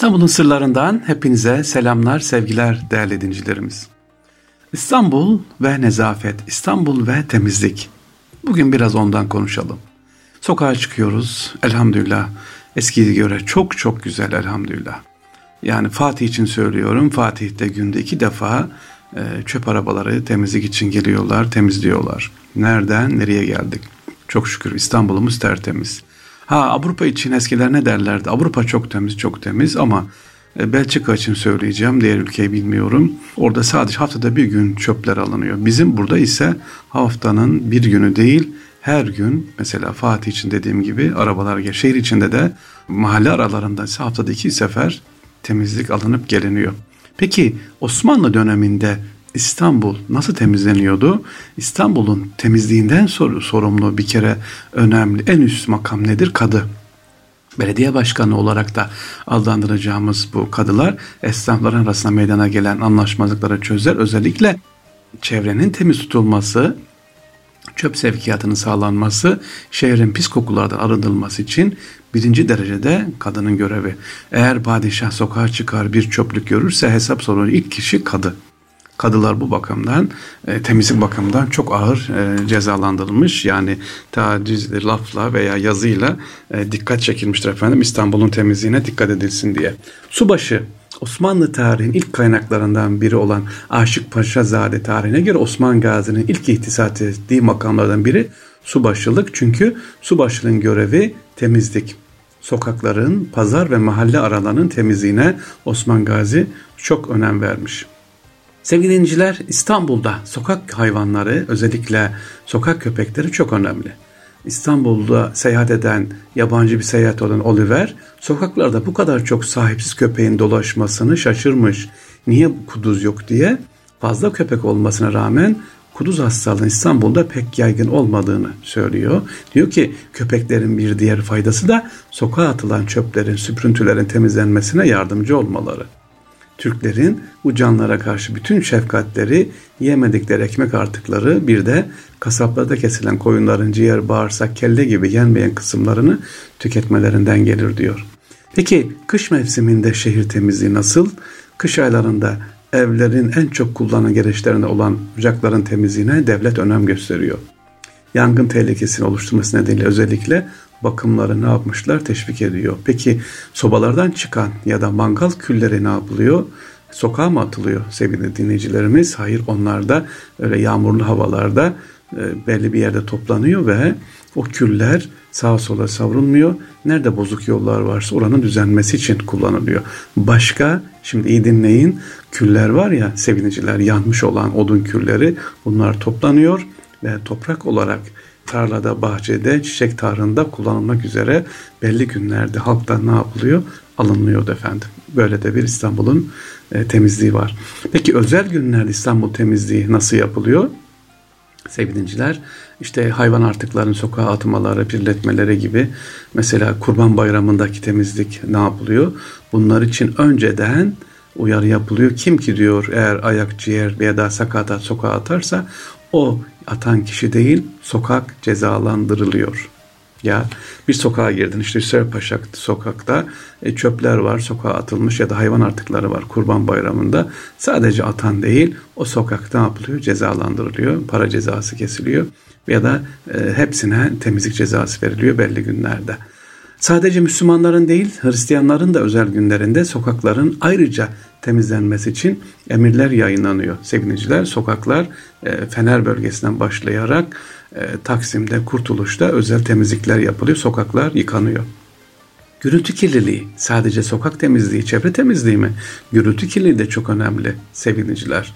İstanbul'un sırlarından hepinize selamlar, sevgiler değerli dincilerimiz. İstanbul ve nezafet, İstanbul ve temizlik. Bugün biraz ondan konuşalım. Sokağa çıkıyoruz elhamdülillah. Eskiye göre çok çok güzel elhamdülillah. Yani Fatih için söylüyorum. Fatih'te günde iki defa e, çöp arabaları temizlik için geliyorlar, temizliyorlar. Nereden, nereye geldik? Çok şükür İstanbul'umuz tertemiz. Ha Avrupa için eskiler ne derlerdi? Avrupa çok temiz, çok temiz ama e, Belçika için söyleyeceğim. Diğer ülkeyi bilmiyorum. Orada sadece haftada bir gün çöpler alınıyor. Bizim burada ise haftanın bir günü değil her gün mesela Fatih için dediğim gibi arabalar. Şehir içinde de mahalle aralarında ise haftada iki sefer temizlik alınıp geliniyor. Peki Osmanlı döneminde İstanbul nasıl temizleniyordu? İstanbul'un temizliğinden sor sorumlu bir kere önemli en üst makam nedir? Kadı. Belediye başkanı olarak da adlandıracağımız bu kadılar esnafların arasında meydana gelen anlaşmazlıkları çözer. Özellikle çevrenin temiz tutulması, çöp sevkiyatının sağlanması, şehrin pis kokulardan arındırılması için birinci derecede kadının görevi. Eğer padişah sokağa çıkar bir çöplük görürse hesap sorunu ilk kişi kadı. Kadılar bu bakımdan e, temizlik bakımından çok ağır e, cezalandırılmış. Yani taciz lafla veya yazıyla e, dikkat çekilmiştir efendim İstanbul'un temizliğine dikkat edilsin diye. Subaşı Osmanlı tarihinin ilk kaynaklarından biri olan Aşık Paşa Zade tarihine göre Osman Gazi'nin ilk ihtisas ettiği makamlardan biri subaşılık. Çünkü subaşılığın görevi temizlik. Sokakların, pazar ve mahalle aralarının temizliğine Osman Gazi çok önem vermiş. Sevgili dinciler İstanbul'da sokak hayvanları özellikle sokak köpekleri çok önemli. İstanbul'da seyahat eden yabancı bir seyahat olan Oliver sokaklarda bu kadar çok sahipsiz köpeğin dolaşmasını şaşırmış. Niye kuduz yok diye fazla köpek olmasına rağmen kuduz hastalığının İstanbul'da pek yaygın olmadığını söylüyor. Diyor ki köpeklerin bir diğer faydası da sokağa atılan çöplerin, süprüntülerin temizlenmesine yardımcı olmaları. Türklerin bu canlara karşı bütün şefkatleri, yemedikleri ekmek artıkları bir de kasaplarda kesilen koyunların ciğer, bağırsak, kelle gibi yenmeyen kısımlarını tüketmelerinden gelir diyor. Peki kış mevsiminde şehir temizliği nasıl? Kış aylarında evlerin en çok kullanılan gereçlerinde olan ocakların temizliğine devlet önem gösteriyor. Yangın tehlikesini oluşturması nedeniyle özellikle bakımları ne yapmışlar? Teşvik ediyor. Peki sobalardan çıkan ya da mangal külleri ne yapılıyor? Sokağa mı atılıyor sevgili dinleyicilerimiz? Hayır onlar da öyle yağmurlu havalarda e, belli bir yerde toplanıyor ve o küller sağa sola savrulmuyor. Nerede bozuk yollar varsa oranın düzenmesi için kullanılıyor. Başka şimdi iyi dinleyin küller var ya seviniciler yanmış olan odun külleri bunlar toplanıyor ve toprak olarak tarlada, bahçede, çiçek tarhında kullanılmak üzere belli günlerde halktan ne yapılıyor? Alınıyordu efendim. Böyle de bir İstanbul'un e, temizliği var. Peki özel günlerde İstanbul temizliği nasıl yapılıyor? Sevgili işte hayvan artıklarının sokağa atmaları, pirletmeleri gibi mesela Kurban Bayramı'ndaki temizlik ne yapılıyor? Bunlar için önceden uyarı yapılıyor. Kim ki diyor eğer ayak, ciğer veya da sakata sokağa atarsa o atan kişi değil sokak cezalandırılıyor. Ya bir sokağa girdin işte Hüseyinpaşa sokakta e, çöpler var sokağa atılmış ya da hayvan artıkları var kurban bayramında. Sadece atan değil o sokakta ne yapılıyor? Cezalandırılıyor. Para cezası kesiliyor ya da e, hepsine temizlik cezası veriliyor belli günlerde. Sadece Müslümanların değil Hristiyanların da özel günlerinde sokakların ayrıca temizlenmesi için emirler yayınlanıyor. Sevgiliciler sokaklar e, Fener bölgesinden başlayarak e, Taksim'de, Kurtuluş'ta özel temizlikler yapılıyor. Sokaklar yıkanıyor. Gürültü kirliliği sadece sokak temizliği, çevre temizliği mi? Gürültü kirliliği de çok önemli sevgiliciler.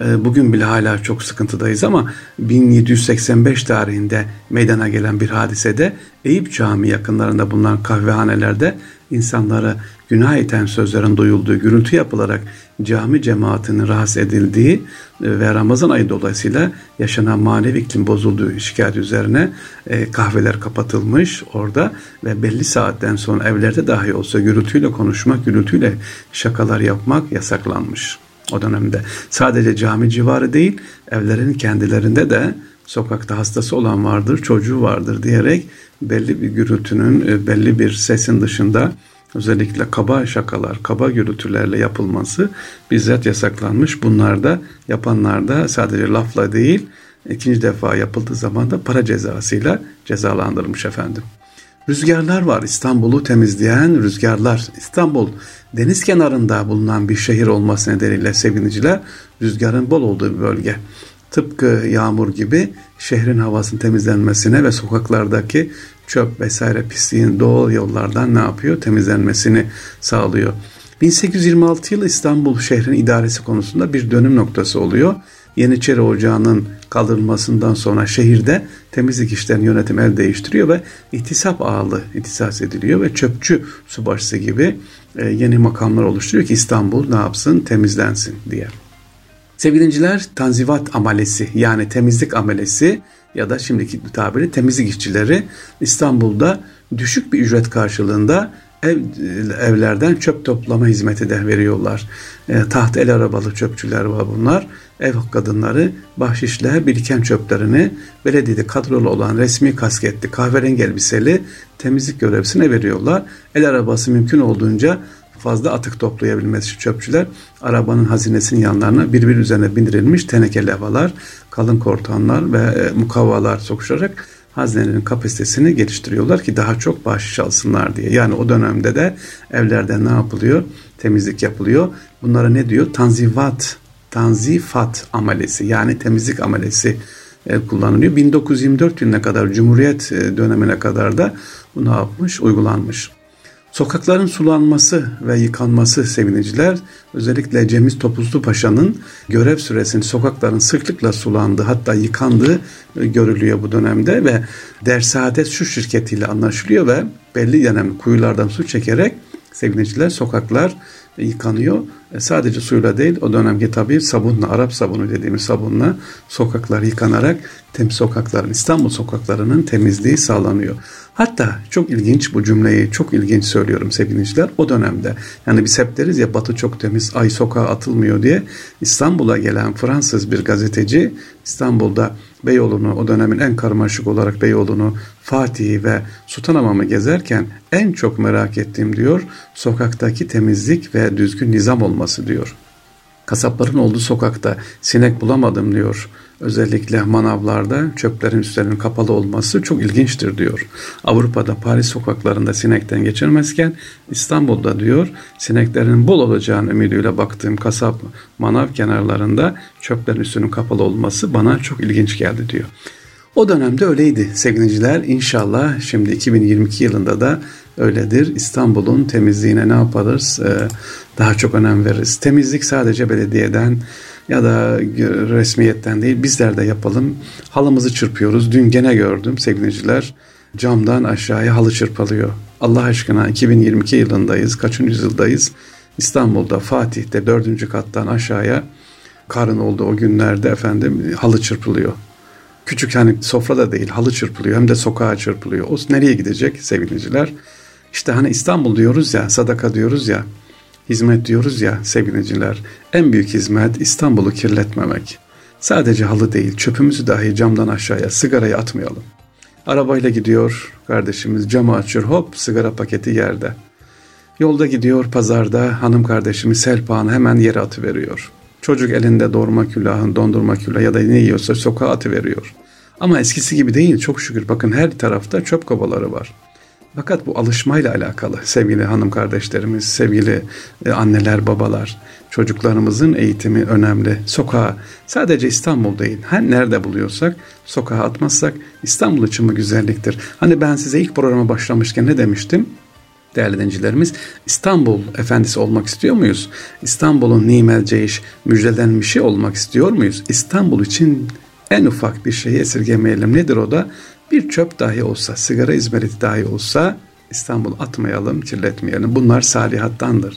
E, bugün bile hala çok sıkıntıdayız ama 1785 tarihinde meydana gelen bir hadisede Eyüp Camii yakınlarında bulunan kahvehanelerde insanlara günah iten sözlerin duyulduğu, gürültü yapılarak cami cemaatinin rahatsız edildiği e, ve Ramazan ayı dolayısıyla yaşanan manevi iklim bozulduğu şikayet üzerine e, kahveler kapatılmış orada ve belli saatten sonra evlerde dahi olsa gürültüyle konuşmak, gürültüyle şakalar yapmak yasaklanmış o dönemde. Sadece cami civarı değil, evlerin kendilerinde de sokakta hastası olan vardır, çocuğu vardır diyerek belli bir gürültünün, e, belli bir sesin dışında özellikle kaba şakalar, kaba gürültülerle yapılması bizzat yasaklanmış. Bunlar da yapanlar da sadece lafla değil ikinci defa yapıldığı zaman da para cezasıyla cezalandırılmış efendim. Rüzgarlar var İstanbul'u temizleyen rüzgarlar. İstanbul deniz kenarında bulunan bir şehir olması nedeniyle seviniciler rüzgarın bol olduğu bir bölge. Tıpkı yağmur gibi şehrin havasının temizlenmesine ve sokaklardaki çöp vesaire pisliğin doğal yollardan ne yapıyor? Temizlenmesini sağlıyor. 1826 yılı İstanbul şehrin idaresi konusunda bir dönüm noktası oluyor. Yeniçeri Ocağı'nın kaldırılmasından sonra şehirde temizlik işlerinin yönetim el değiştiriyor ve ihtisap ağlı ihtisas ediliyor ve çöpçü subaşısı gibi e, yeni makamlar oluşturuyor ki İstanbul ne yapsın temizlensin diye. Sevgili tanzivat amelesi yani temizlik amelesi ya da şimdiki tabiri temizlik işçileri İstanbul'da düşük bir ücret karşılığında ev, evlerden çöp toplama hizmeti de veriyorlar. E, taht el arabalı çöpçüler var bunlar. Ev kadınları bahşişle biriken çöplerini belediyede kadrolu olan resmi kasketli kahverengi elbiseli temizlik görevlisine veriyorlar. El arabası mümkün olduğunca fazla atık toplayabilmesi için çöpçüler arabanın hazinesinin yanlarına birbir üzerine bindirilmiş teneke lavalar, kalın kortanlar ve e, mukavvalar sokuşarak hazinenin kapasitesini geliştiriyorlar ki daha çok bahşiş alsınlar diye. Yani o dönemde de evlerde ne yapılıyor? Temizlik yapılıyor. Bunlara ne diyor? Tanzivat, tanzifat amelesi yani temizlik amelesi e, kullanılıyor. 1924 yılına kadar Cumhuriyet e, dönemine kadar da bu ne yapmış? Uygulanmış. Sokakların sulanması ve yıkanması seviniciler özellikle Cemiz Topuzlu Paşa'nın görev süresinde sokakların sıklıkla sulandığı hatta yıkandığı e, görülüyor bu dönemde ve Dersaadet Su şirketiyle anlaşılıyor ve belli dönem kuyulardan su çekerek seviniciler sokaklar yıkanıyor. E sadece suyla değil o dönemki tabii sabunla Arap sabunu dediğimiz sabunla sokaklar yıkanarak tem sokakların İstanbul sokaklarının temizliği sağlanıyor. Hatta çok ilginç bu cümleyi çok ilginç söylüyorum sevgili O dönemde yani biz hep deriz ya batı çok temiz ay sokağa atılmıyor diye İstanbul'a gelen Fransız bir gazeteci İstanbul'da Beyoğlu'nu o dönemin en karmaşık olarak Beyoğlu'nu Fatih'i ve Sultanhamam'ı gezerken en çok merak ettiğim diyor sokaktaki temizlik ve düzgün nizam olması diyor. Kasapların olduğu sokakta sinek bulamadım diyor. Özellikle manavlarda çöplerin üstlerinin kapalı olması çok ilginçtir diyor. Avrupa'da Paris sokaklarında sinekten geçirmezken İstanbul'da diyor sineklerin bol olacağını ümidiyle baktığım kasap manav kenarlarında çöplerin üstünün kapalı olması bana çok ilginç geldi diyor. O dönemde öyleydi sevgiliciler. İnşallah şimdi 2022 yılında da öyledir. İstanbul'un temizliğine ne yaparız? Ee, daha çok önem veririz. Temizlik sadece belediyeden ya da resmiyetten değil bizler de yapalım. Halımızı çırpıyoruz. Dün gene gördüm sevgiliciler. Camdan aşağıya halı çırpalıyor. Allah aşkına 2022 yılındayız. Kaçıncı yüzyıldayız? İstanbul'da Fatih'te dördüncü kattan aşağıya karın olduğu o günlerde efendim halı çırpılıyor. Küçük hani sofra da değil halı çırpılıyor hem de sokağa çırpılıyor. O nereye gidecek sevgiliciler? İşte hani İstanbul diyoruz ya sadaka diyoruz ya hizmet diyoruz ya sevgiliciler. En büyük hizmet İstanbul'u kirletmemek. Sadece halı değil çöpümüzü dahi camdan aşağıya sigarayı atmayalım. Arabayla gidiyor kardeşimiz camı açıyor hop sigara paketi yerde. Yolda gidiyor pazarda hanım kardeşimiz selpağını hemen yere atıveriyor. Çocuk elinde doğurma külahın, dondurma külahı ya da ne yiyorsa sokağa atıveriyor. Ama eskisi gibi değil çok şükür bakın her tarafta çöp kovaları var. Fakat bu alışmayla alakalı sevgili hanım kardeşlerimiz, sevgili e, anneler, babalar, çocuklarımızın eğitimi önemli. Sokağa sadece İstanbul değil, her nerede buluyorsak sokağa atmazsak İstanbul için mi güzelliktir? Hani ben size ilk programa başlamışken ne demiştim? Değerli dinleyicilerimiz İstanbul efendisi olmak istiyor muyuz? İstanbul'un nimel ceyiş müjdelenmişi olmak istiyor muyuz? İstanbul için en ufak bir şeyi esirgemeyelim. Nedir o da? Bir çöp dahi olsa, sigara izmariti dahi olsa İstanbul atmayalım, kirletmeyelim. Bunlar salihattandır.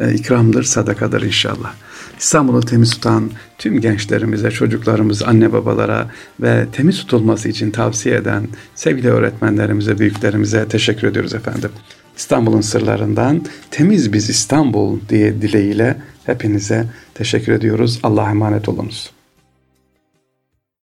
E, ikramdır, sadakadır inşallah. İstanbul'u temiz tutan tüm gençlerimize, çocuklarımız, anne babalara ve temiz tutulması için tavsiye eden sevgili öğretmenlerimize, büyüklerimize teşekkür ediyoruz efendim. İstanbul'un sırlarından temiz biz İstanbul diye dileğiyle hepinize teşekkür ediyoruz. Allah'a emanet olunuz.